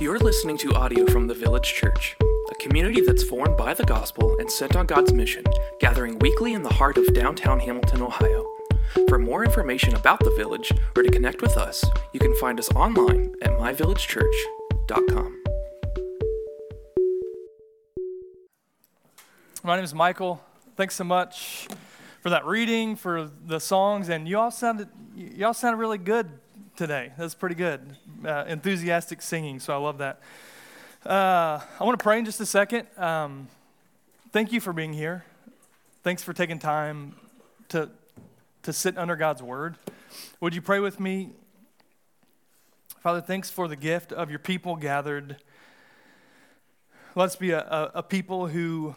You're listening to audio from the Village Church, a community that's formed by the gospel and sent on God's mission, gathering weekly in the heart of downtown Hamilton, Ohio. For more information about the village or to connect with us, you can find us online at myvillagechurch.com. My name is Michael. Thanks so much for that reading, for the songs, and you all sounded you all sounded really good today. That's pretty good. Uh, enthusiastic singing, so I love that. Uh, I want to pray in just a second. Um, thank you for being here. Thanks for taking time to, to sit under God's word. Would you pray with me? Father, thanks for the gift of your people gathered. Let's be a, a, a people who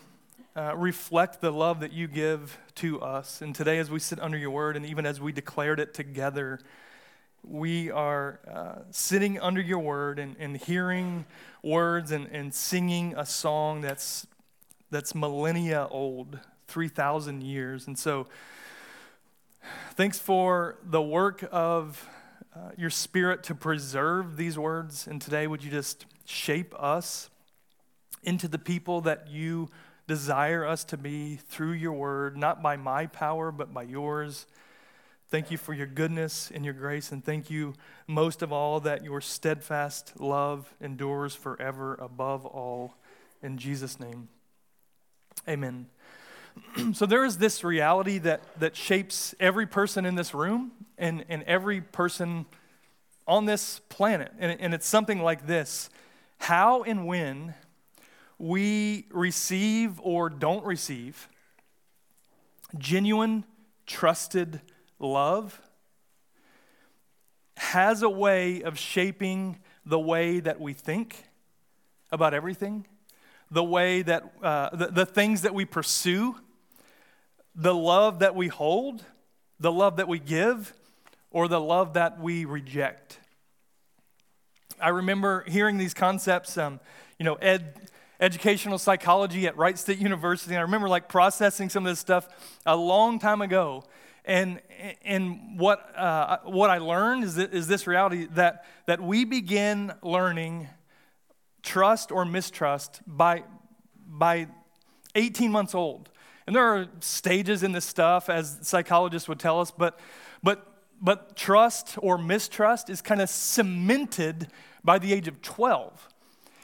uh, reflect the love that you give to us. And today, as we sit under your word, and even as we declared it together, we are uh, sitting under your word and, and hearing words and, and singing a song that's, that's millennia old, 3,000 years. And so, thanks for the work of uh, your spirit to preserve these words. And today, would you just shape us into the people that you desire us to be through your word, not by my power, but by yours. Thank you for your goodness and your grace, and thank you most of all that your steadfast love endures forever above all. In Jesus' name, amen. so there is this reality that, that shapes every person in this room and, and every person on this planet. And, and it's something like this How and when we receive or don't receive genuine, trusted love has a way of shaping the way that we think about everything, the way that, uh, the, the things that we pursue, the love that we hold, the love that we give, or the love that we reject. I remember hearing these concepts. Um, you know, Ed educational psychology at Wright State University. And I remember like processing some of this stuff a long time ago. And, and what, uh, what I learned is, is this reality that, that we begin learning trust or mistrust by, by 18 months old. And there are stages in this stuff, as psychologists would tell us, but, but, but trust or mistrust is kind of cemented by the age of 12.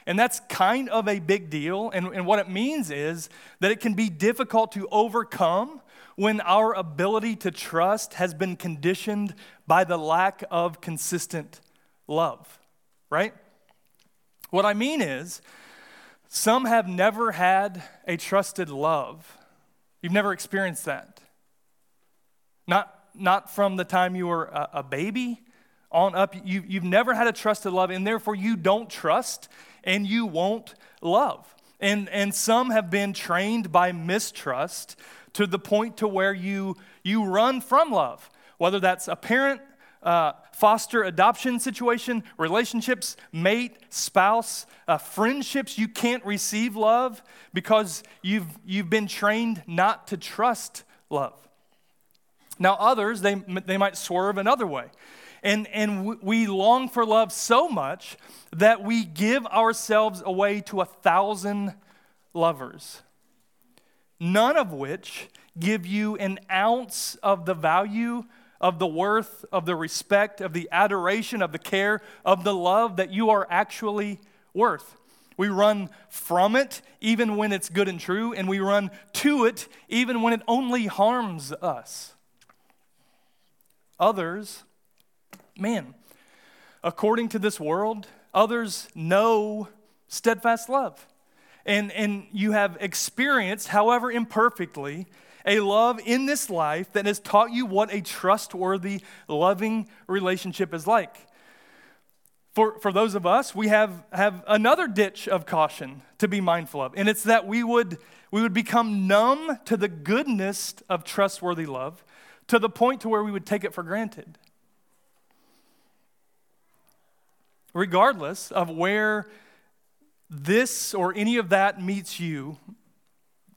And that's kind of a big deal. And, and what it means is that it can be difficult to overcome when our ability to trust has been conditioned by the lack of consistent love, right? What I mean is, some have never had a trusted love. You've never experienced that. Not, not from the time you were a, a baby on up. You, you've never had a trusted love, and therefore you don't trust and you won't love. And, and some have been trained by mistrust to the point to where you, you run from love, whether that's a parent, uh, foster adoption situation, relationships, mate, spouse, uh, friendships, you can't receive love because you've, you've been trained not to trust love. Now, others, they, they might swerve another way. And, and we long for love so much that we give ourselves away to a thousand lovers, none of which give you an ounce of the value, of the worth, of the respect, of the adoration, of the care, of the love that you are actually worth. We run from it even when it's good and true, and we run to it even when it only harms us. Others man, according to this world, others know steadfast love. And, and you have experienced, however imperfectly, a love in this life that has taught you what a trustworthy, loving relationship is like. For, for those of us, we have, have another ditch of caution to be mindful of, and it's that we would, we would become numb to the goodness of trustworthy love to the point to where we would take it for granted. regardless of where this or any of that meets you,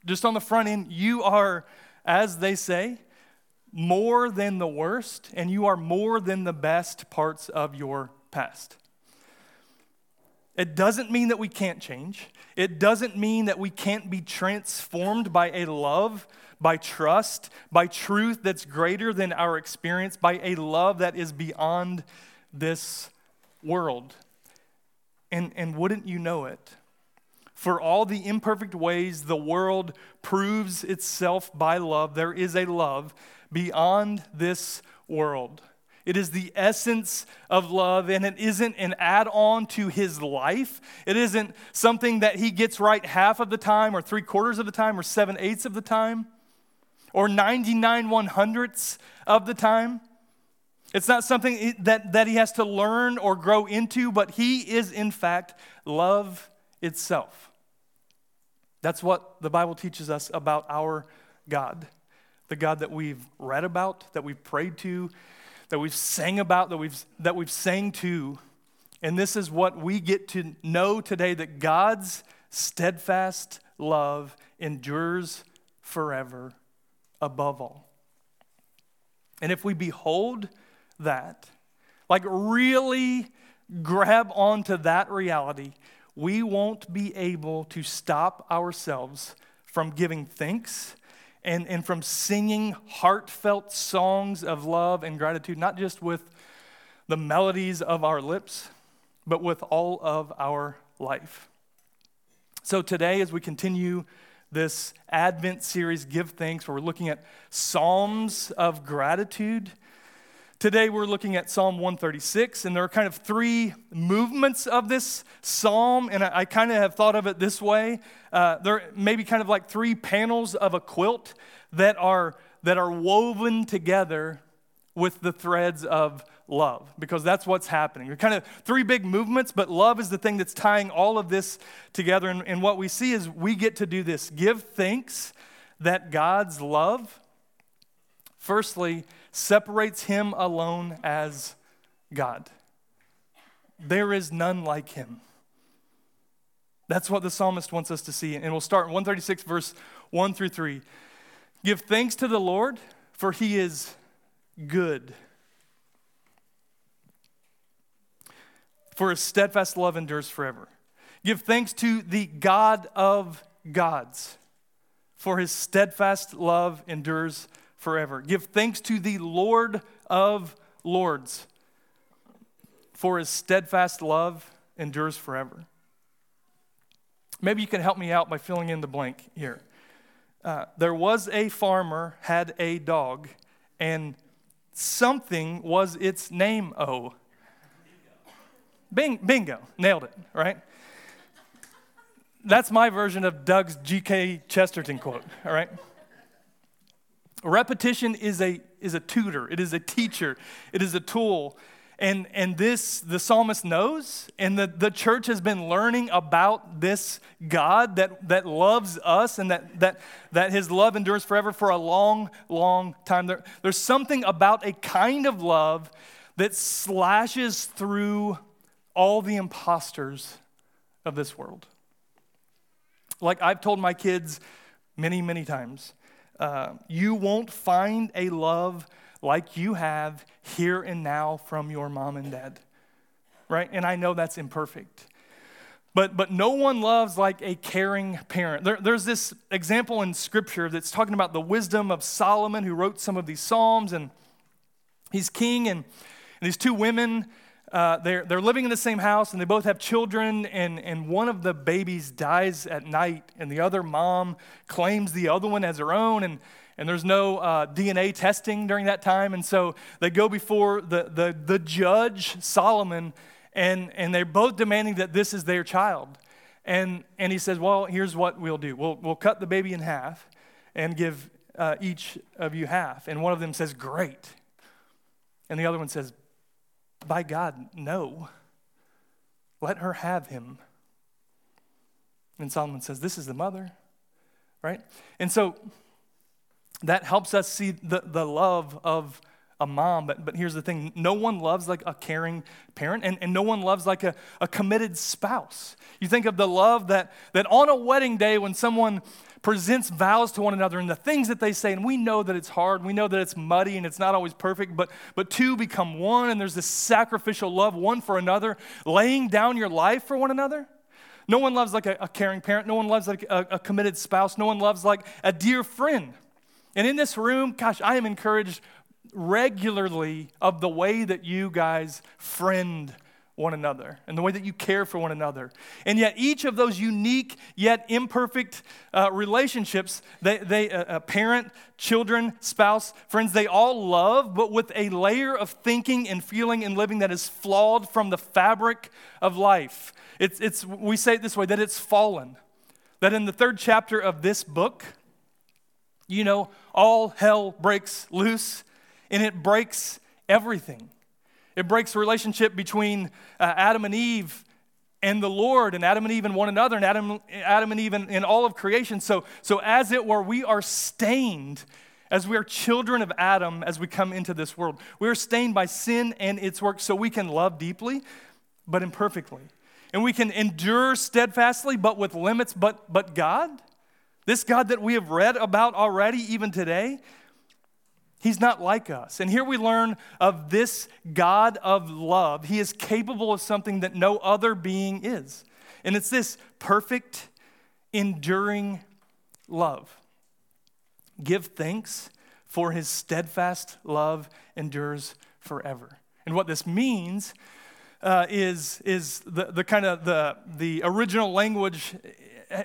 just on the front end, you are, as they say, more than the worst, and you are more than the best parts of your past. It doesn't mean that we can't change. It doesn't mean that we can't be transformed by a love, by trust, by truth that's greater than our experience, by a love that is beyond this world. And, and wouldn't you know it? For all the imperfect ways the world proves itself by love, there is a love beyond this world. It is the essence of love, and it isn't an add on to his life. It isn't something that he gets right half of the time, or three quarters of the time, or seven eighths of the time, or 99 one hundredths of the time. It's not something that, that he has to learn or grow into, but he is, in fact, love itself. That's what the Bible teaches us about our God, the God that we've read about, that we've prayed to, that we've sang about, that we've, that we've sang to. And this is what we get to know today that God's steadfast love endures forever above all. And if we behold that, like really grab onto that reality, we won't be able to stop ourselves from giving thanks and, and from singing heartfelt songs of love and gratitude, not just with the melodies of our lips, but with all of our life. So, today, as we continue this Advent series, Give Thanks, where we're looking at Psalms of Gratitude, Today we're looking at Psalm 136, and there are kind of three movements of this psalm, and I, I kind of have thought of it this way. Uh, there may be kind of like three panels of a quilt that are, that are woven together with the threads of love, because that's what's happening. They're kind of three big movements, but love is the thing that's tying all of this together. And, and what we see is we get to do this give thanks that God's love, firstly, separates him alone as God. There is none like him. That's what the psalmist wants us to see. And we'll start in 136, verse 1 through 3. Give thanks to the Lord, for he is good. For his steadfast love endures forever. Give thanks to the God of gods, for his steadfast love endures forever. Give thanks to the Lord of lords, for his steadfast love endures forever. Maybe you can help me out by filling in the blank here. Uh, there was a farmer had a dog, and something was its name. Oh, Bing, bingo, nailed it, right? That's my version of Doug's G.K. Chesterton quote, all right? Repetition is a, is a tutor, it is a teacher, it is a tool. And, and this, the psalmist knows, and the, the church has been learning about this God that, that loves us and that, that, that his love endures forever for a long, long time. There, there's something about a kind of love that slashes through all the imposters of this world. Like I've told my kids many, many times, uh, you won't find a love like you have here and now from your mom and dad, right? And I know that's imperfect. But, but no one loves like a caring parent. There, there's this example in scripture that's talking about the wisdom of Solomon, who wrote some of these Psalms, and he's king, and, and these two women uh, they're, they're living in the same house and they both have children, and, and one of the babies dies at night, and the other mom claims the other one as her own, and, and there's no uh, DNA testing during that time. And so they go before the, the, the judge, Solomon, and, and they're both demanding that this is their child. And, and he says, Well, here's what we'll do we'll, we'll cut the baby in half and give uh, each of you half. And one of them says, Great. And the other one says, by God, no. Let her have him. And Solomon says, This is the mother, right? And so that helps us see the, the love of a mom. But, but here's the thing no one loves like a caring parent, and, and no one loves like a, a committed spouse. You think of the love that, that on a wedding day when someone presents vows to one another and the things that they say, and we know that it's hard, we know that it's muddy and it's not always perfect, but, but two become one, and there's this sacrificial love one for another, laying down your life for one another. No one loves like a, a caring parent, no one loves like a, a committed spouse, no one loves like a dear friend. And in this room, gosh, I am encouraged regularly of the way that you guys friend one another and the way that you care for one another. And yet, each of those unique yet imperfect uh, relationships, they, they uh, parent, children, spouse, friends, they all love, but with a layer of thinking and feeling and living that is flawed from the fabric of life. It's, it's, we say it this way that it's fallen. That in the third chapter of this book, you know, all hell breaks loose and it breaks everything. It breaks the relationship between uh, Adam and Eve and the Lord, and Adam and Eve and one another, and Adam, Adam and Eve in all of creation. So, so, as it were, we are stained as we are children of Adam as we come into this world. We are stained by sin and its work so we can love deeply, but imperfectly. And we can endure steadfastly, but with limits. But, but God, this God that we have read about already, even today, He's not like us. And here we learn of this God of love. He is capable of something that no other being is. And it's this perfect, enduring love. Give thanks, for his steadfast love endures forever. And what this means uh, is, is the, the kind of the, the original language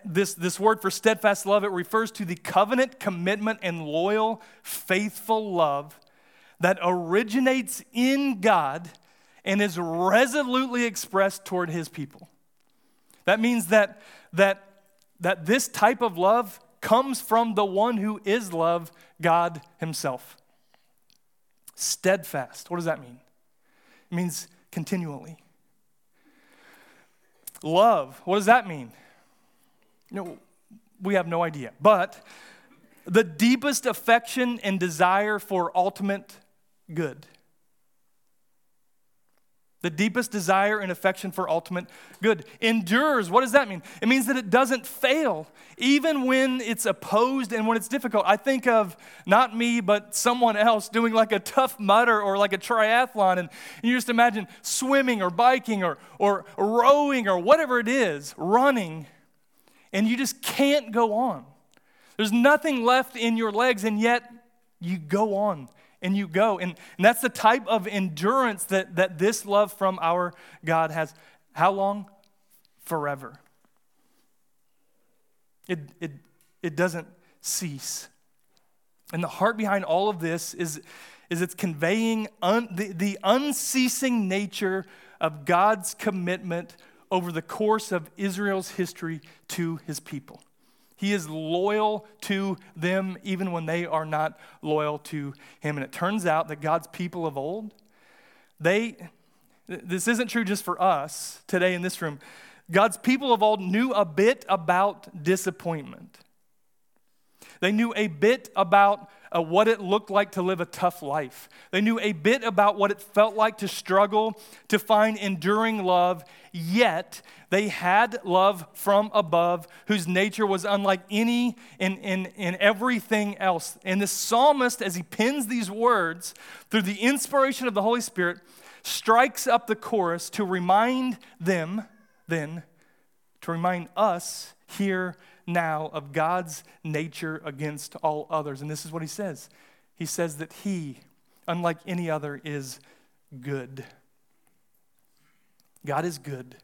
this, this word for steadfast love, it refers to the covenant commitment and loyal, faithful love that originates in God and is resolutely expressed toward his people. That means that, that, that this type of love comes from the one who is love, God himself. Steadfast, what does that mean? It means continually. Love, what does that mean? No, we have no idea. But the deepest affection and desire for ultimate good. The deepest desire and affection for ultimate good endures. What does that mean? It means that it doesn't fail, even when it's opposed and when it's difficult. I think of not me, but someone else doing like a Tough Mudder or like a triathlon, and, and you just imagine swimming or biking or, or rowing or whatever it is, running and you just can't go on. There's nothing left in your legs, and yet you go on and you go. And, and that's the type of endurance that, that this love from our God has. How long? Forever. It, it, it doesn't cease. And the heart behind all of this is, is it's conveying un, the, the unceasing nature of God's commitment over the course of Israel's history to his people. He is loyal to them even when they are not loyal to him. And it turns out that God's people of old, they, this isn't true just for us today in this room. God's people of old knew a bit about disappointment. They knew a bit about uh, what it looked like to live a tough life. They knew a bit about what it felt like to struggle to find enduring love, yet they had love from above whose nature was unlike any in, in, in everything else. And the psalmist, as he pens these words through the inspiration of the Holy Spirit, strikes up the chorus to remind them, then, to remind us here now of God's nature against all others. And this is what he says He says that he, unlike any other, is good. God is good.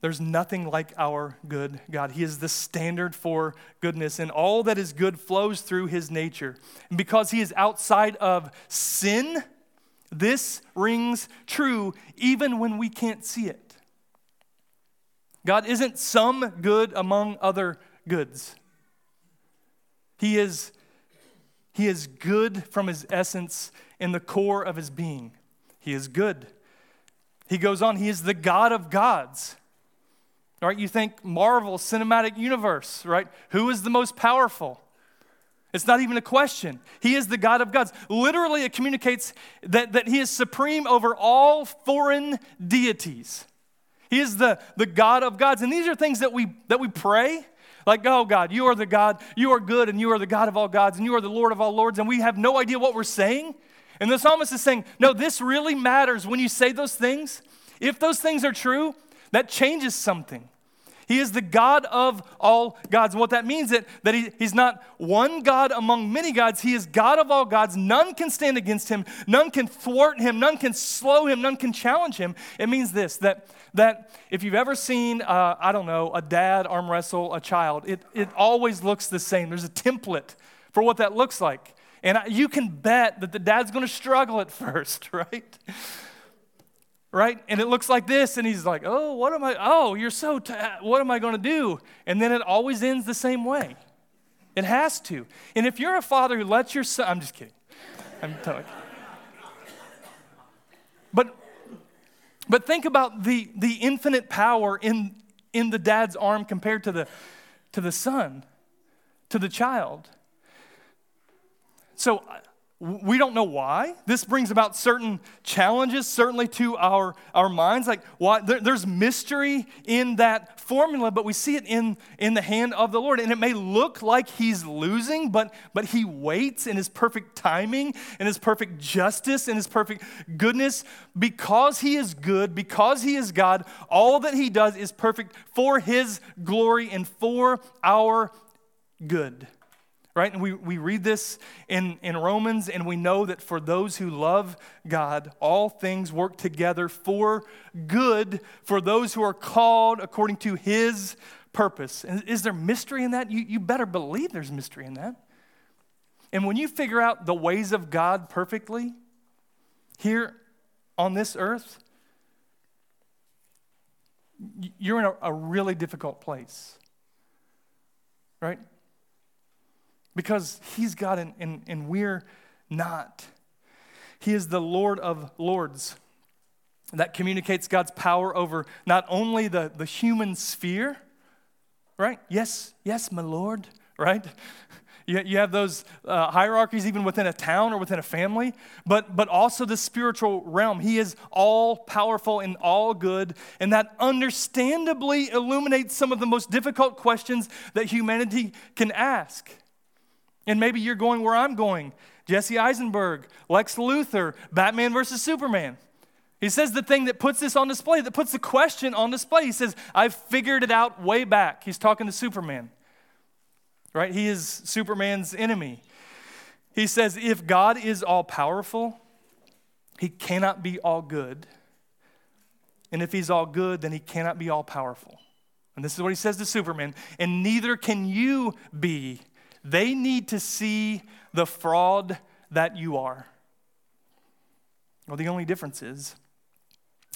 There's nothing like our good God. He is the standard for goodness, and all that is good flows through his nature. And because he is outside of sin, this rings true even when we can't see it. God isn't some good among other goods. He is, he is good from his essence in the core of his being. He is good. He goes on, he is the God of gods. All right, you think Marvel Cinematic Universe, right? Who is the most powerful? It's not even a question. He is the God of gods. Literally, it communicates that, that he is supreme over all foreign deities. He is the, the God of gods. And these are things that we, that we pray. Like, oh God, you are the God, you are good, and you are the God of all gods, and you are the Lord of all lords, and we have no idea what we're saying. And the psalmist is saying, no, this really matters when you say those things. If those things are true, that changes something. He is the God of all gods. And what that means that, that he, he's not one God among many gods. He is God of all gods. None can stand against him. None can thwart him. None can slow him. None can challenge him. It means this that, that if you've ever seen, uh, I don't know, a dad arm wrestle a child, it, it always looks the same. There's a template for what that looks like. And you can bet that the dad's going to struggle at first, right? Right? And it looks like this, and he's like, "Oh, what am I? Oh, you're so. T- what am I going to do?" And then it always ends the same way. It has to. And if you're a father who lets your son, I'm just kidding. I'm talking. But, but think about the the infinite power in in the dad's arm compared to the to the son, to the child. So we don't know why. This brings about certain challenges, certainly to our, our minds. Like, why, there, there's mystery in that formula, but we see it in, in the hand of the Lord. And it may look like he's losing, but, but he waits in his perfect timing, in his perfect justice, in his perfect goodness. Because he is good, because he is God, all that he does is perfect for his glory and for our good right? And we, we read this in, in Romans, and we know that for those who love God, all things work together for good for those who are called according to his purpose. And is there mystery in that? You, you better believe there's mystery in that. And when you figure out the ways of God perfectly here on this earth, you're in a, a really difficult place, right? Because he's God and, and, and we're not. He is the Lord of Lords. That communicates God's power over not only the, the human sphere, right? Yes, yes, my Lord, right? You, you have those uh, hierarchies even within a town or within a family, but, but also the spiritual realm. He is all powerful and all good, and that understandably illuminates some of the most difficult questions that humanity can ask. And maybe you're going where I'm going Jesse Eisenberg, Lex Luthor, Batman versus Superman. He says the thing that puts this on display, that puts the question on display. He says, I've figured it out way back. He's talking to Superman, right? He is Superman's enemy. He says, if God is all powerful, he cannot be all good. And if he's all good, then he cannot be all powerful. And this is what he says to Superman. And neither can you be they need to see the fraud that you are. Well, the only difference is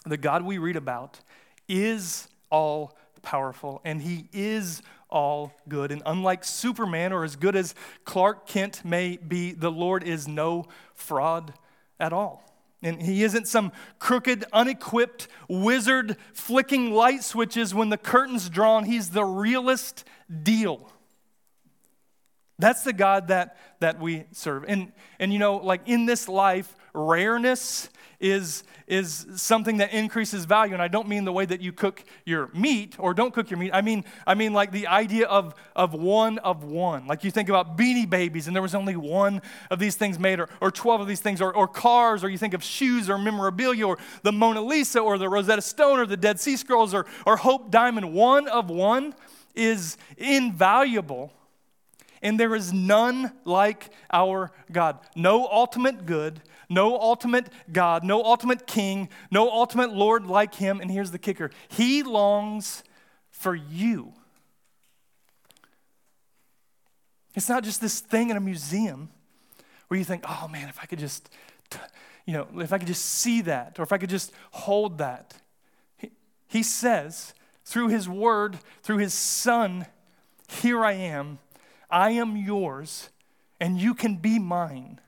the God we read about is all powerful and he is all good. And unlike Superman or as good as Clark Kent may be, the Lord is no fraud at all. And he isn't some crooked, unequipped wizard flicking light switches when the curtain's drawn. He's the realest deal. That's the God that, that we serve. And, and you know, like in this life, rareness is, is something that increases value. And I don't mean the way that you cook your meat or don't cook your meat. I mean, I mean like the idea of, of one of one. Like you think about beanie babies and there was only one of these things made, or, or 12 of these things, or, or cars, or you think of shoes or memorabilia, or the Mona Lisa, or the Rosetta Stone, or the Dead Sea Scrolls, or, or Hope Diamond. One of one is invaluable and there is none like our God. No ultimate good, no ultimate God, no ultimate king, no ultimate Lord like him. And here's the kicker He longs for you. It's not just this thing in a museum where you think, oh man, if I could just, you know, if I could just see that, or if I could just hold that. He, he says, through his word, through his son, here I am I am yours and you can be mine.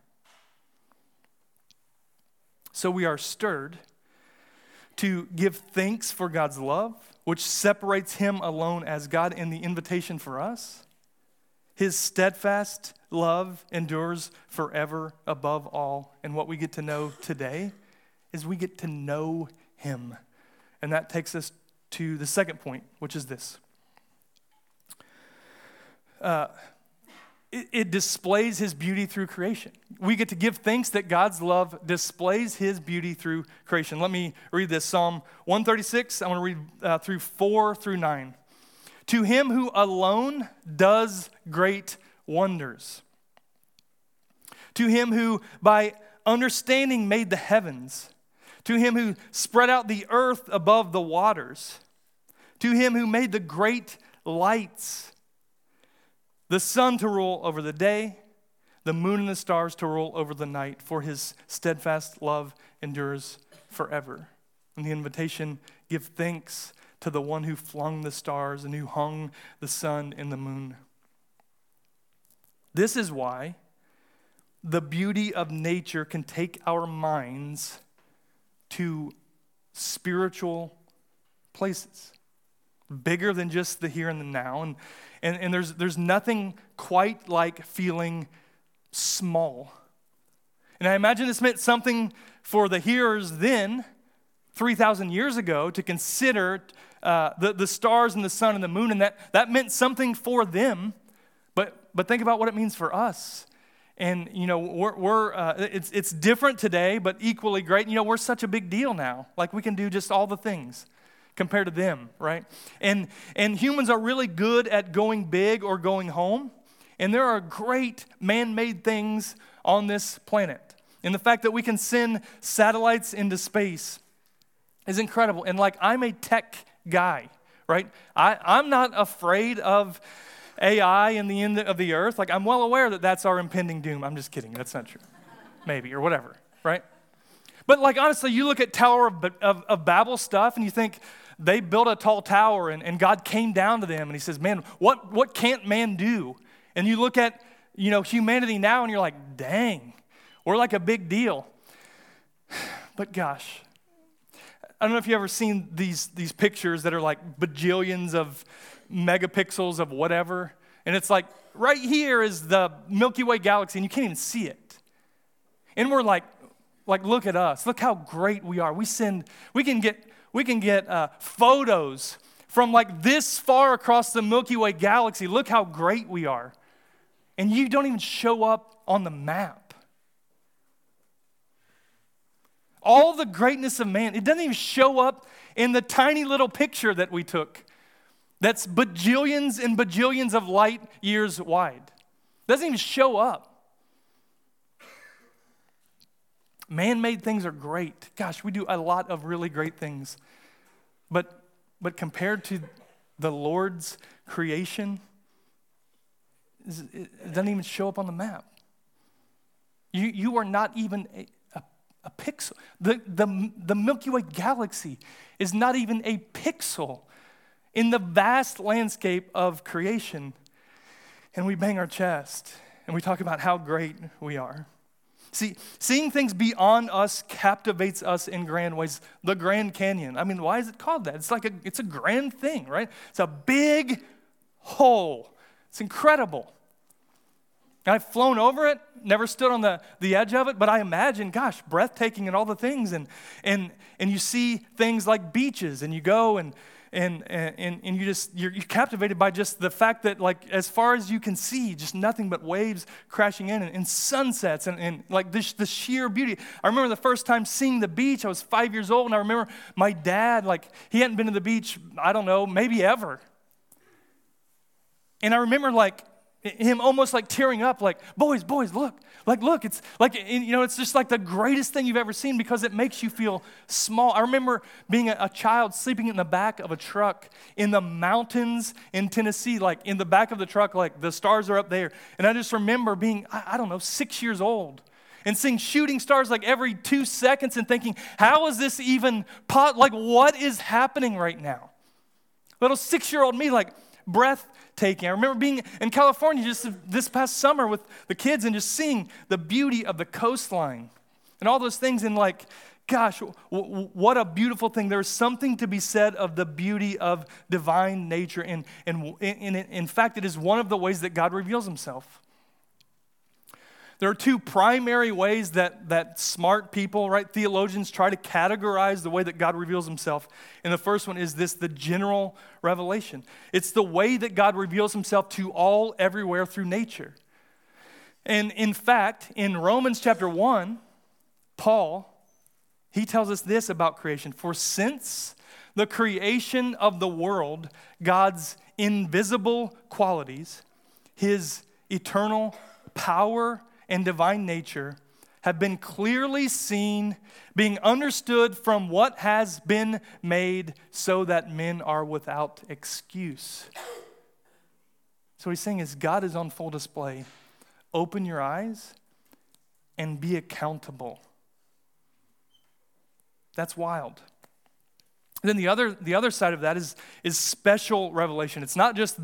So we are stirred to give thanks for God's love, which separates him alone as God, and the invitation for us. His steadfast love endures forever above all. And what we get to know today is we get to know him. And that takes us to the second point, which is this uh, it, it displays his beauty through creation. We get to give thanks that God's love displays his beauty through creation. Let me read this Psalm 136. I want to read uh, through 4 through 9. To him who alone does great wonders, to him who by understanding made the heavens, to him who spread out the earth above the waters, to him who made the great lights the sun to rule over the day, the moon and the stars to rule over the night, for his steadfast love endures forever. And the invitation give thanks to the one who flung the stars and who hung the sun and the moon. This is why the beauty of nature can take our minds to spiritual places, bigger than just the here and the now. And, and, and there's, there's nothing quite like feeling small. And I imagine this meant something for the hearers then, 3,000 years ago, to consider uh, the, the stars and the sun and the moon, and that, that meant something for them. But, but think about what it means for us. And, you know, we're, we're uh, it's, it's different today, but equally great. You know, we're such a big deal now. Like, we can do just all the things compared to them, right? And, and humans are really good at going big or going home. And there are great man made things on this planet. And the fact that we can send satellites into space is incredible. And like, I'm a tech guy, right? I, I'm not afraid of AI and the end of the earth. Like, I'm well aware that that's our impending doom. I'm just kidding. That's not true. Maybe, or whatever, right? But like, honestly, you look at Tower of, of, of Babel stuff and you think, they built a tall tower and, and God came down to them and he says, Man, what, what can't man do? And you look at you know humanity now and you're like, dang, we're like a big deal. But gosh, I don't know if you've ever seen these, these pictures that are like bajillions of megapixels of whatever. And it's like right here is the Milky Way galaxy, and you can't even see it. And we're like, like, look at us. Look how great we are. We send, we can get we can get uh, photos from like this far across the Milky Way galaxy. Look how great we are. And you don't even show up on the map. All the greatness of man, it doesn't even show up in the tiny little picture that we took that's bajillions and bajillions of light years wide. It doesn't even show up. Man made things are great. Gosh, we do a lot of really great things. But, but compared to the Lord's creation, it doesn't even show up on the map. You, you are not even a, a, a pixel. The, the, the Milky Way galaxy is not even a pixel in the vast landscape of creation. And we bang our chest and we talk about how great we are. See, seeing things beyond us captivates us in grand ways. The Grand Canyon. I mean, why is it called that? It's like a, it's a grand thing, right? It's a big hole. It's incredible. I've flown over it, never stood on the, the edge of it, but I imagine, gosh, breathtaking and all the things. And, and, and you see things like beaches, and you go and, and, and, and you just you're, you're, captivated by just the fact that like as far as you can see just nothing but waves crashing in and, and sunsets and, and like this, the sheer beauty. I remember the first time seeing the beach. I was five years old and i remember my dad like he hadn't been to the beach i don't know maybe ever. And i remember like him almost like tearing up like boys boys look like look it's like you know it's just like the greatest thing you've ever seen because it makes you feel small. I remember being a, child sleeping in the back of a truck in the mountains in tennessee like in the back of the truck like the stars are up there. And i just remember being i, I don't know six years old and seeing shooting stars like every two seconds and thinking how is this even pot like what is happening right now? Little six year old me like breathtaking. I remember being in California just this past summer with the kids and just seeing the beauty of the coastline and all those things and like, gosh, what a beautiful thing. There's something to be said of the beauty of divine nature. And, and, and in fact, it is one of the ways that God reveals himself. There are two primary ways that, that smart people, right, theologians try to categorize the way that God reveals himself. And the first one is this the general revelation. It's the way that God reveals himself to all everywhere through nature. And in fact, in Romans chapter 1, Paul, he tells us this about creation. For since the creation of the world, God's invisible qualities, his eternal power and divine nature have been clearly seen, being understood from what has been made, so that men are without excuse. So he's saying is God is on full display. Open your eyes and be accountable. That's wild. And then the other, the other side of that is, is special revelation. It's not just,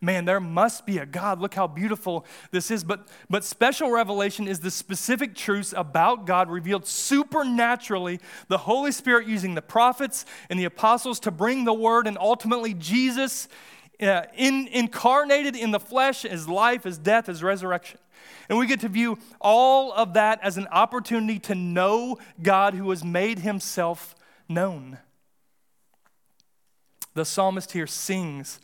man, there must be a God. Look how beautiful this is. But, but special revelation is the specific truths about God revealed supernaturally, the Holy Spirit using the prophets and the apostles to bring the word, and ultimately Jesus uh, in, incarnated in the flesh, as life, as death, as resurrection. And we get to view all of that as an opportunity to know God who has made himself known. The psalmist here sings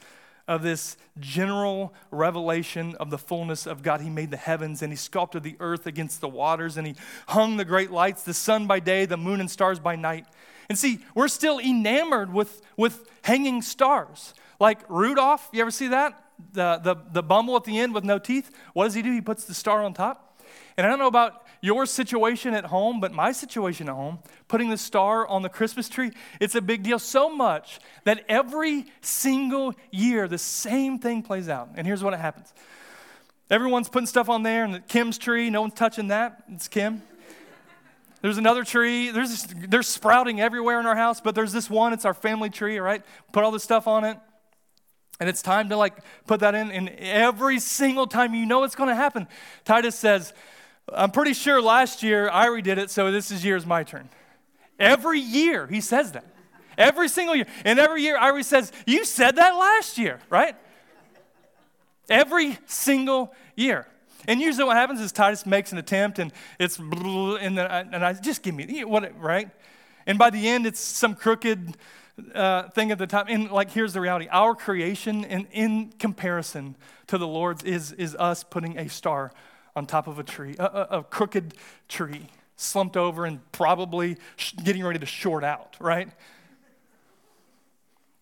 of this general revelation of the fullness of God. He made the heavens and he sculpted the earth against the waters and he hung the great lights, the sun by day, the moon and stars by night. And see, we're still enamored with, with hanging stars. Like Rudolph, you ever see that? The, the, the bumble at the end with no teeth. What does he do? He puts the star on top. And I don't know about your situation at home, but my situation at home, putting the star on the Christmas tree, it's a big deal so much that every single year the same thing plays out. And here's what happens everyone's putting stuff on there, and Kim's tree, no one's touching that. It's Kim. There's another tree. There's this, they're sprouting everywhere in our house, but there's this one. It's our family tree, right? Put all this stuff on it. And it's time to like put that in. And every single time you know it's going to happen, Titus says, I'm pretty sure last year Irie did it, so this is year's my turn. Every year he says that. Every single year. And every year Irie says, You said that last year, right? Every single year. And usually what happens is Titus makes an attempt and it's and, I, and I just give me what right? And by the end it's some crooked uh, thing at the top. And like here's the reality: our creation, in, in comparison to the Lord's, is is us putting a star on top of a tree, a, a, a crooked tree, slumped over and probably sh- getting ready to short out, right?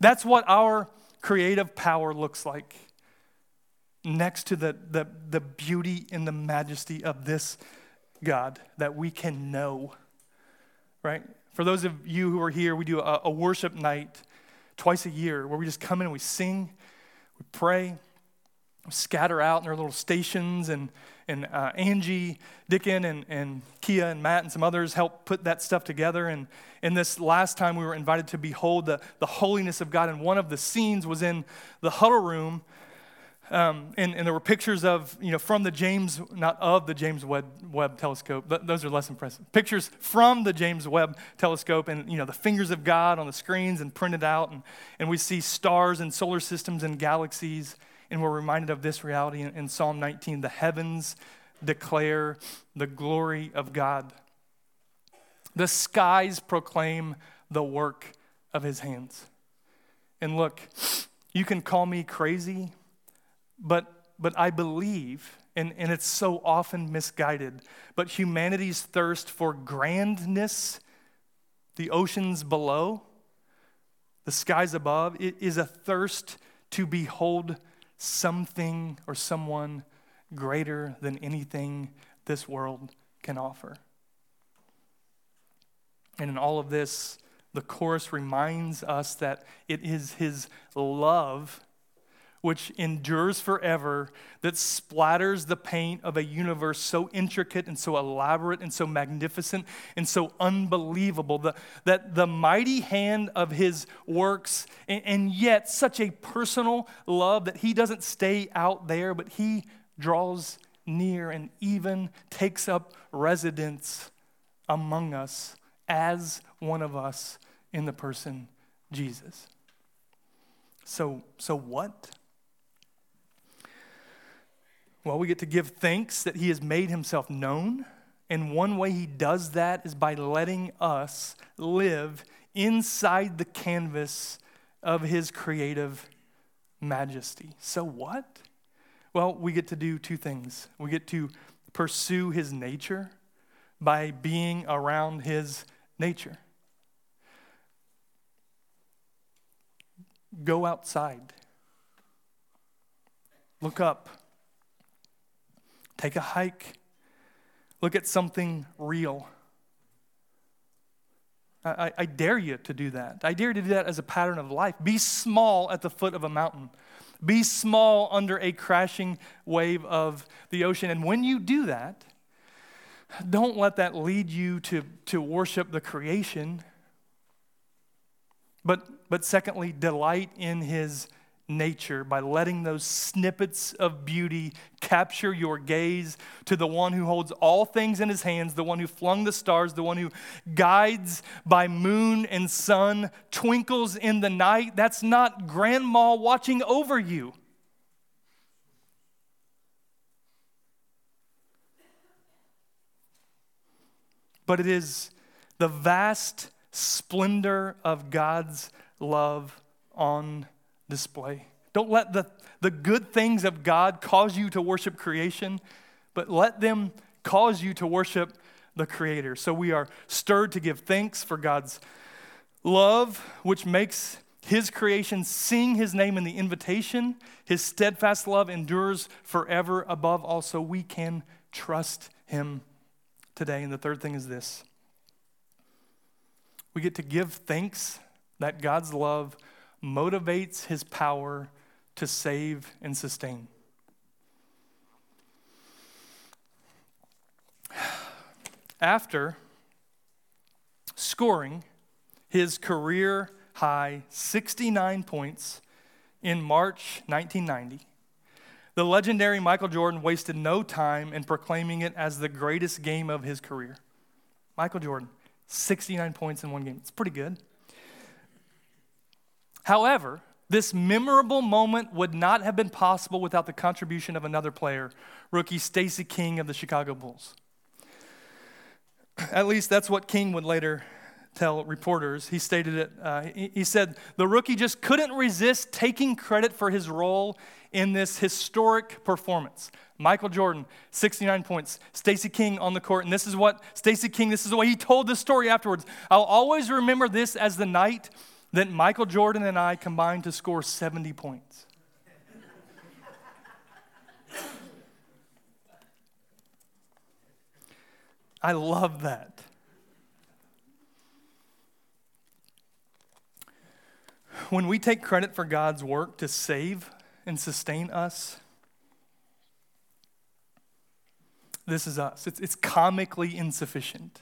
That's what our creative power looks like next to the, the, the beauty and the majesty of this God that we can know, right? For those of you who are here, we do a, a worship night twice a year where we just come in and we sing, we pray, we scatter out in our little stations and and uh, Angie Dickin and, and Kia and Matt and some others helped put that stuff together. And in this last time, we were invited to behold the, the holiness of God. And one of the scenes was in the huddle room. Um, and, and there were pictures of, you know, from the James, not of the James Webb, Webb telescope, those are less impressive. Pictures from the James Webb telescope and, you know, the fingers of God on the screens and printed out. And, and we see stars and solar systems and galaxies and we're reminded of this reality in, in Psalm 19 the heavens declare the glory of God, the skies proclaim the work of his hands. And look, you can call me crazy, but, but I believe, and, and it's so often misguided, but humanity's thirst for grandness, the oceans below, the skies above, it is a thirst to behold something or someone greater than anything this world can offer. And in all of this, the chorus reminds us that it is His love which endures forever, that splatters the paint of a universe so intricate and so elaborate and so magnificent and so unbelievable, the, that the mighty hand of his works, and, and yet such a personal love that he doesn't stay out there, but he draws near and even takes up residence among us as one of us in the person Jesus. So, so what? Well, we get to give thanks that he has made himself known. And one way he does that is by letting us live inside the canvas of his creative majesty. So, what? Well, we get to do two things. We get to pursue his nature by being around his nature. Go outside. Look up. Take a hike. Look at something real. I, I, dare you to do that. I dare you to do that as a pattern of life. Be small at the foot of a mountain. Be small under a crashing wave of the ocean. And when you do that, don't let that lead you to, to worship the creation. But, but secondly, delight in his nature by letting those snippets of beauty capture your gaze to the one who holds all things in his hands, the one who flung the stars, the one who guides by moon and sun, twinkles in the night. That's not grandma watching over you. But it is the vast splendor of God's love on display. Don't let the, the good things of God cause you to worship creation, but let them cause you to worship the Creator. So we are stirred to give thanks for God's love, which makes His creation sing His name in the invitation. His steadfast love endures forever. Above all, so we can trust Him today. And the third thing is this we get to give thanks that God's love motivates his power to save and sustain. After scoring his career high 69 points in March 1990, the legendary Michael Jordan wasted no time in proclaiming it as the greatest game of his career. Michael Jordan, 69 points in one game. It's pretty good. However, this memorable moment would not have been possible without the contribution of another player, rookie Stacy King of the Chicago Bulls. At least that's what King would later tell reporters. He stated it. Uh, he, he said, The rookie just couldn't resist taking credit for his role in this historic performance. Michael Jordan, 69 points. Stacy King on the court. And this is what Stacy King, this is the way he told the story afterwards. I'll always remember this as the night that Michael Jordan and I combined to score 70 points. I love that. When we take credit for God's work to save and sustain us, this is us. It's, it's comically insufficient.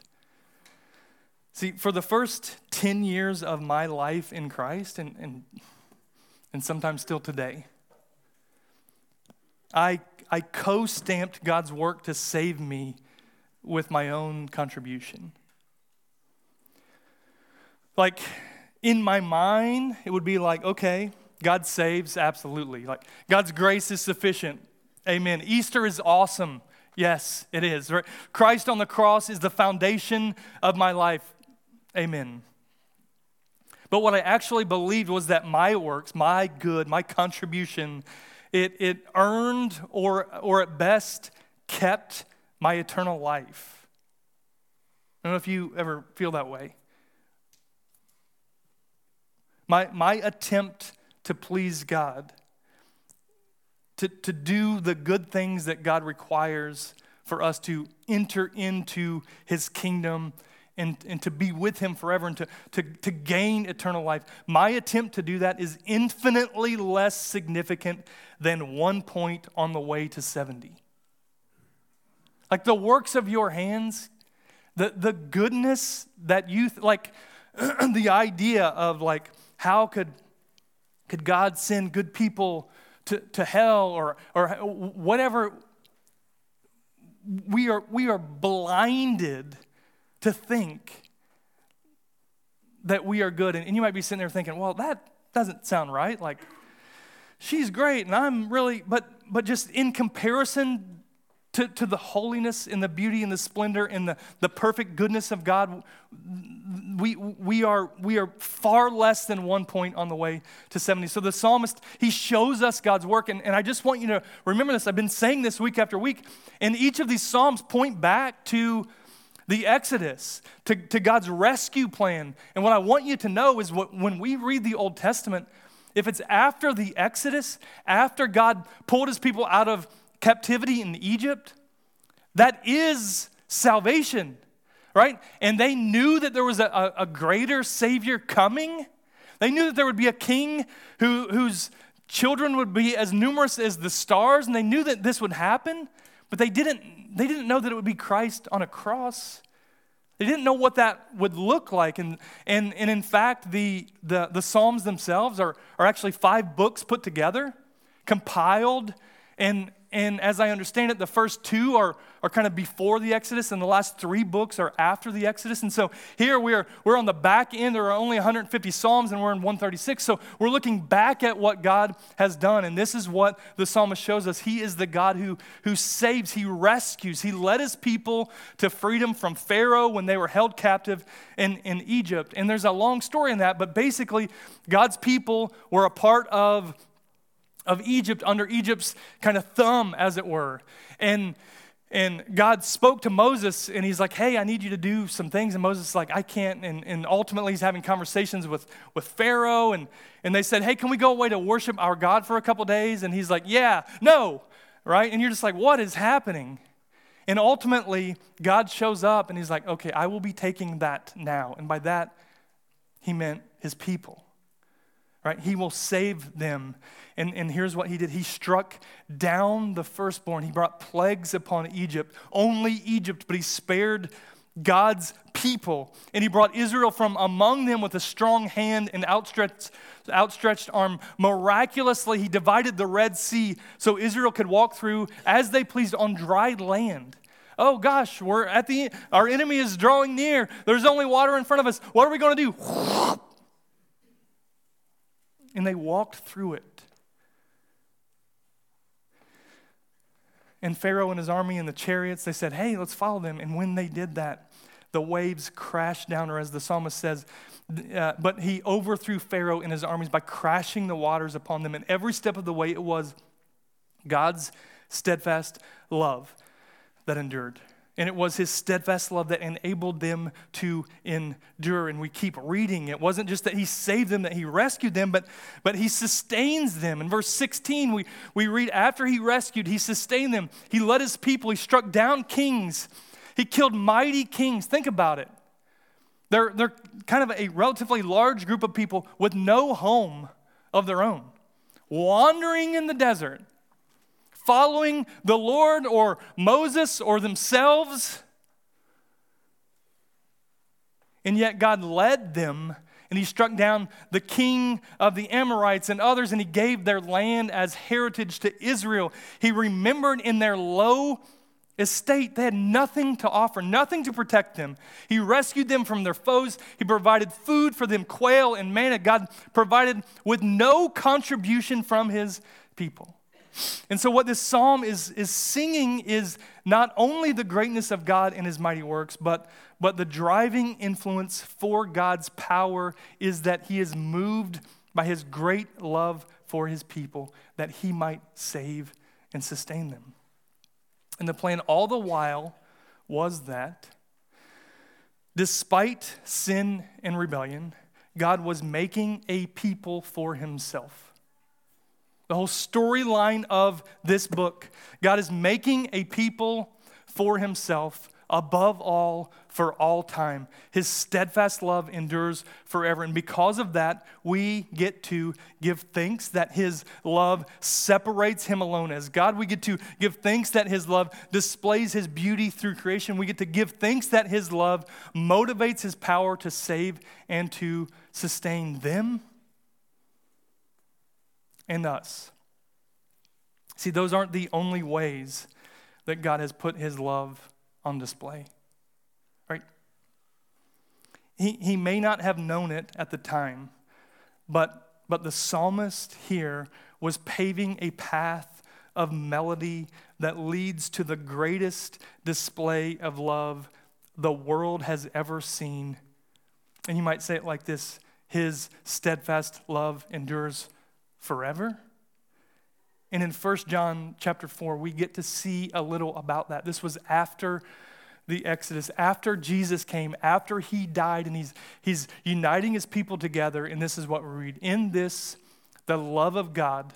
See, for the first 10 years of my life in Christ, and, and, and sometimes still today, I, I co stamped God's work to save me with my own contribution. Like, in my mind, it would be like, okay, God saves, absolutely. Like, God's grace is sufficient. Amen. Easter is awesome. Yes, it is. Christ on the cross is the foundation of my life. Amen. But what I actually believed was that my works, my good, my contribution, it, it earned or, or at best kept my eternal life. I don't know if you ever feel that way. My, my attempt to please God, to, to do the good things that God requires for us to enter into his kingdom and, and to be with him forever and to, to, to gain eternal life. My attempt to do that is infinitely less significant than one point on the way to 70. Like the works of your hands, the, the goodness that you, like the idea of like, how could, could God send good people to, to hell or, or whatever? We are, we are blinded to think that we are good. And, you might be sitting there thinking, well, that doesn't sound right. Like, she's great and I'm really, but, but just in comparison to, to the holiness and the beauty and the splendor and the, the perfect goodness of God, we, we, are, we are far less than one point on the way to 70. So the psalmist, he shows us God's work. And, and I just want you to remember this. I've been saying this week after week. And each of these psalms point back to the Exodus, to, to God's rescue plan. And what I want you to know is what, when we read the Old Testament, if it's after the Exodus, after God pulled his people out of captivity in Egypt, that is salvation, right? And they knew that there was a, a, greater Savior coming. They knew that there would be a king who, whose children would be as numerous as the stars, and they knew that this would happen, but they didn't, they didn't know that it would be Christ on a cross. They didn't know what that would look like. And, and, and in fact, the, the, the Psalms themselves are, are actually five books put together, compiled, and, and as I understand it, the first two are, are kind of before the Exodus, and the last three books are after the Exodus. And so here we're, we're on the back end. There are only 150 Psalms, and we're in 136. So we're looking back at what God has done. And this is what the psalmist shows us He is the God who, who saves, He rescues. He led His people to freedom from Pharaoh when they were held captive in, in Egypt. And there's a long story in that, but basically, God's people were a part of of Egypt under Egypt's kind of thumb, as it were. And and God spoke to Moses and he's like, Hey, I need you to do some things. And Moses is like, I can't. And, and ultimately, he's having conversations with, with Pharaoh. And, and they said, Hey, can we go away to worship our God for a couple days? And he's like, Yeah, no, right? And you're just like, What is happening? And ultimately, God shows up and he's like, Okay, I will be taking that now. And by that, he meant his people right? He will save them. And, and here's what he did he struck down the firstborn. He brought plagues upon Egypt, only Egypt, but he spared God's people. And he brought Israel from among them with a strong hand and outstretched, outstretched arm. Miraculously, he divided the Red Sea so Israel could walk through as they pleased on dry land. Oh gosh, we're at the our enemy is drawing near. There's only water in front of us. What are we going to do? And they walked through it. And Pharaoh and his army and the chariots, they said, Hey, let's follow them. And when they did that, the waves crashed down, or as the psalmist says, uh, but he overthrew Pharaoh and his armies by crashing the waters upon them. And every step of the way, it was God's steadfast love that endured. And it was his steadfast love that enabled them to endure. And we keep reading. It wasn't just that he saved them, that he rescued them, but, but he sustains them. In verse 16, we, we read, After he rescued, he sustained them. He led his people. He struck down kings. He killed mighty kings. Think about it. They're, they're kind of a relatively large group of people with no home of their own, wandering in the desert following the Lord or Moses or themselves. And yet God led them and he struck down the king of the Amorites and others, and he gave their land as heritage to Israel. He remembered in their low estate, they had nothing to offer, nothing to protect them. He rescued them from their foes. He provided food for them, quail and manna. God provided with no contribution from his people. And so, what this psalm is, is singing is not only the greatness of God and his mighty works, but, but the driving influence for God's power is that he is moved by his great love for his people, that he might save and sustain them. And the plan all the while was that despite sin and rebellion, God was making a people for himself the whole storyline of this book. God is making a people for himself above all for all time. His steadfast love endures forever. And because of that, we get to give thanks that his love separates him alone as God. We get to give thanks that his love displays his beauty through creation. We get to give thanks that his love motivates his power to save and to sustain them and us. See, those aren't the only ways that God has put his love on display. Right? He, he may not have known it at the time, but but the psalmist here was paving a path of melody that leads to the greatest display of love the world has ever seen. And you might say it like this His steadfast love endures forever. And in 1 John chapter 4, we get to see a little about that. This was after the Exodus, after Jesus came, after he died, and he's, he's uniting his people together. And this is what we read In this, the love of God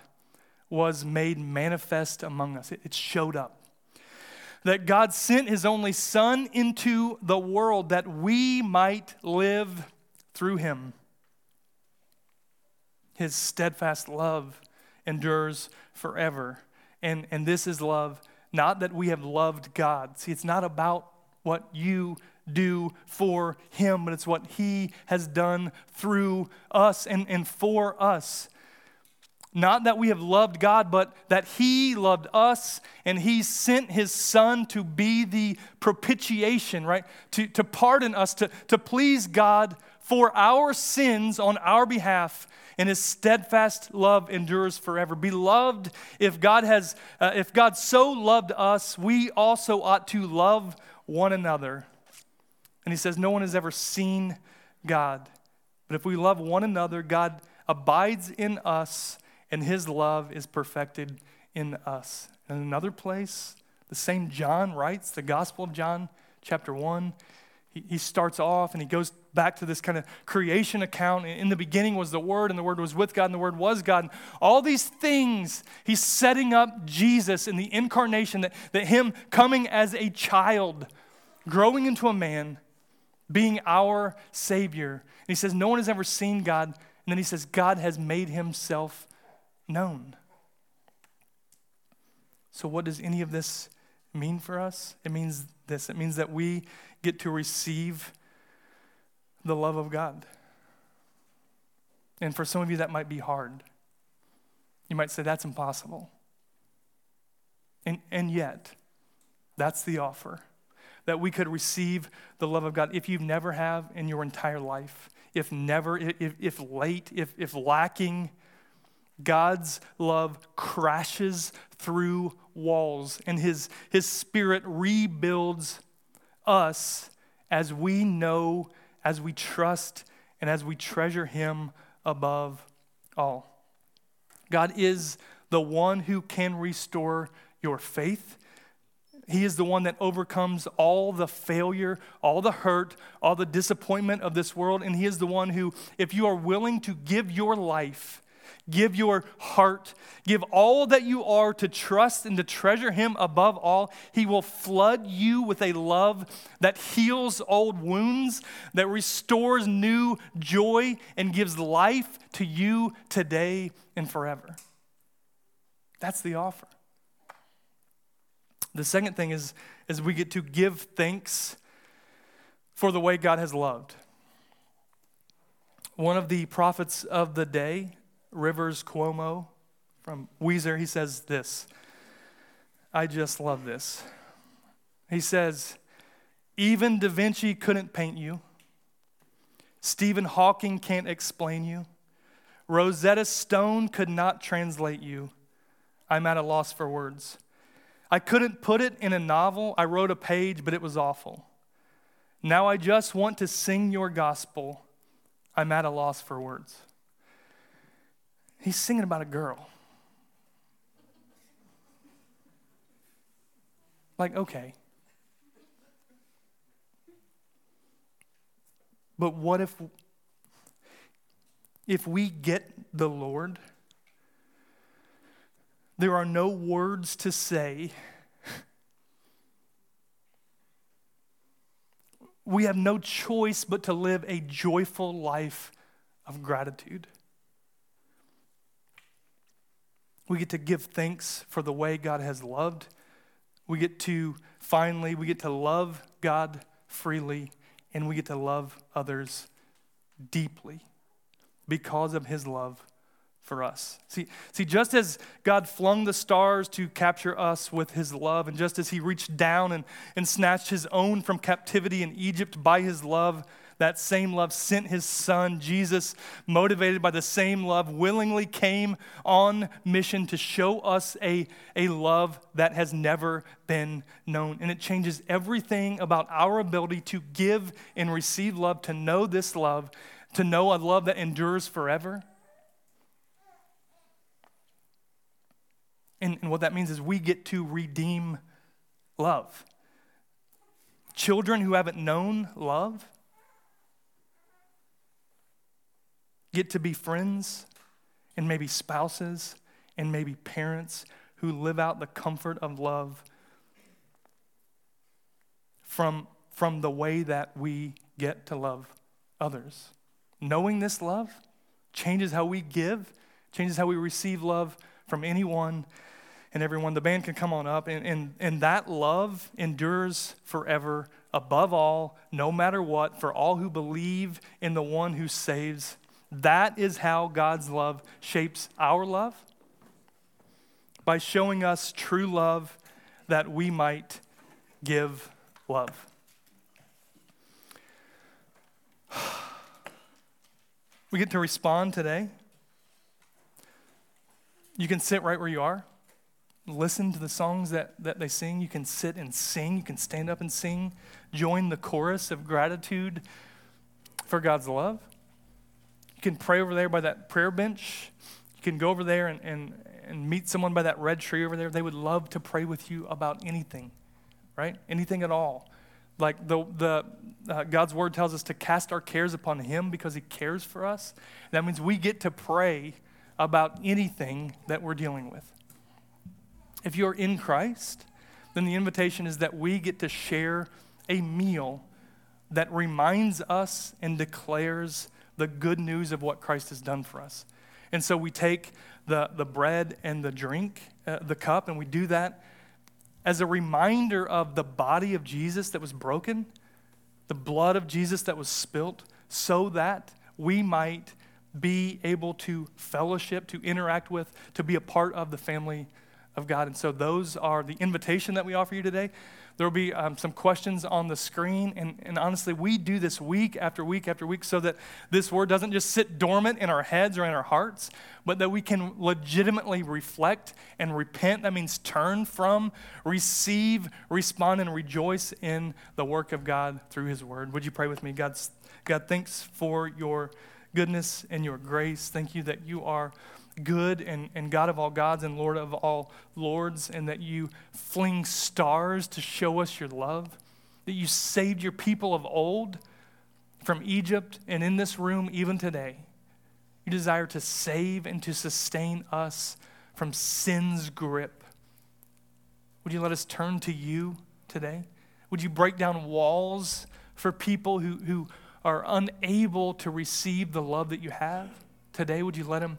was made manifest among us, it, it showed up. That God sent his only Son into the world that we might live through him. His steadfast love endures forever. And, and this is love, not that we have loved God. See, it's not about what you do for Him, but it's what He has done through us and, and for us. Not that we have loved God, but that He loved us and He sent His Son to be the propitiation, right? To, to pardon us, to, to please God for our sins on our behalf and his steadfast love endures forever. Beloved, if God has, uh, if God so loved us, we also ought to love one another. And he says, No one has ever seen God. But if we love one another, God abides in us, and his love is perfected in us. In another place, the same John writes, the Gospel of John, chapter 1, he, starts off and he goes back to this kind of creation account. In the beginning was the Word, and the Word was with God, and the Word was God. And all these things, he's setting up Jesus in the incarnation, that, that him coming as a child, growing into a man, being our Savior. And he says, No one has ever seen God. And then he says, God has made himself known. So, what does any of this mean for us? It means this it means that we get to receive the love of God. And for some of you, that might be hard. You might say, that's impossible. And, and yet, that's the offer that we could receive the love of God. If you've never have in your entire life, if never, if, if late, if, if lacking, God's love crashes through walls and his, his spirit rebuilds us as we know, as we trust, and as we treasure Him above all. God is the one who can restore your faith. He is the one that overcomes all the failure, all the hurt, all the disappointment of this world. And He is the one who, if you are willing to give your life Give your heart, give all that you are to trust and to treasure Him above all. He will flood you with a love that heals old wounds, that restores new joy, and gives life to you today and forever. That's the offer. The second thing is, is we get to give thanks for the way God has loved. One of the prophets of the day, Rivers Cuomo from Weezer, he says this. I just love this. He says, even Da Vinci couldn't paint you. Stephen Hawking can't explain you. Rosetta Stone could not translate you. I'm at a loss for words. I couldn't put it in a novel. I wrote a page, but it was awful. Now I just want to sing your gospel. I'm at a loss for words. He's singing about a girl. Like, okay. But what if if we get the Lord, there are no words to say. We have no choice but to live a joyful life of gratitude. We get to give thanks for the way God has loved. We get to finally, we get to love God freely, and we get to love others deeply because of his love for us. See, see, just as God flung the stars to capture us with his love, and just as he reached down and, and snatched his own from captivity in Egypt by his love, that same love, sent his son. Jesus, motivated by the same love, willingly came on mission to show us a, a love that has never been known. And it changes everything about our ability to give and receive love, to know this love, to know a love that endures forever. And, and what that means is we get to redeem love. Children who haven't known love get to be friends and maybe spouses and maybe parents who live out the comfort of love from, from the way that we get to love others. Knowing this love changes how we give, changes how we receive love from anyone and everyone. The band can come on up. And, and, and that love endures forever, above all, no matter what, for all who believe in the one who saves. That is how God's love shapes our love by showing us true love that we might give love. We get to respond today. You can sit right where you are listen to the songs that, that they sing. You can sit and sing. You can stand up and sing. Join the chorus of gratitude for God's love. You can pray over there by that prayer bench. You can go over there and, and, and meet someone by that red tree over there. They would love to pray with you about anything, right? Anything at all. Like the, the uh, God's word tells us to cast our cares upon Him because He cares for us. That means we get to pray about anything that we're dealing with. If you're in Christ, then the invitation is that we get to share a meal that reminds us and declares the good news of what Christ has done for us. And so we take the, the bread and the drink, uh, the cup, and we do that as a reminder of the body of Jesus that was broken, the blood of Jesus that was spilt, so that we might be able to fellowship, to interact with, to be a part of the family of God. And so those are the invitation that we offer you today. There will be um, some questions on the screen. And, and honestly, we do this week after week after week so that this word doesn't just sit dormant in our heads or in our hearts, but that we can legitimately reflect and repent. That means turn from, receive, respond, and rejoice in the work of God through His word. Would you pray with me? God's, God, thanks for your goodness and your grace. Thank you that you are good and, and God of all gods and Lord of all lords, and that you fling stars to show us your love, that you saved your people of old from Egypt and in this room even today. You desire to save and to sustain us from sin's grip. Would you let us turn to you today? Would you break down walls for people who, who are unable to receive the love that you have? Today, would you let them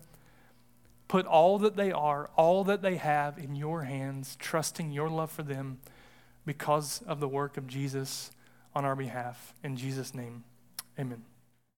put all that they are, all that they have in your hands, trusting your love for them because of the work of Jesus on our behalf. In Jesus' name, amen.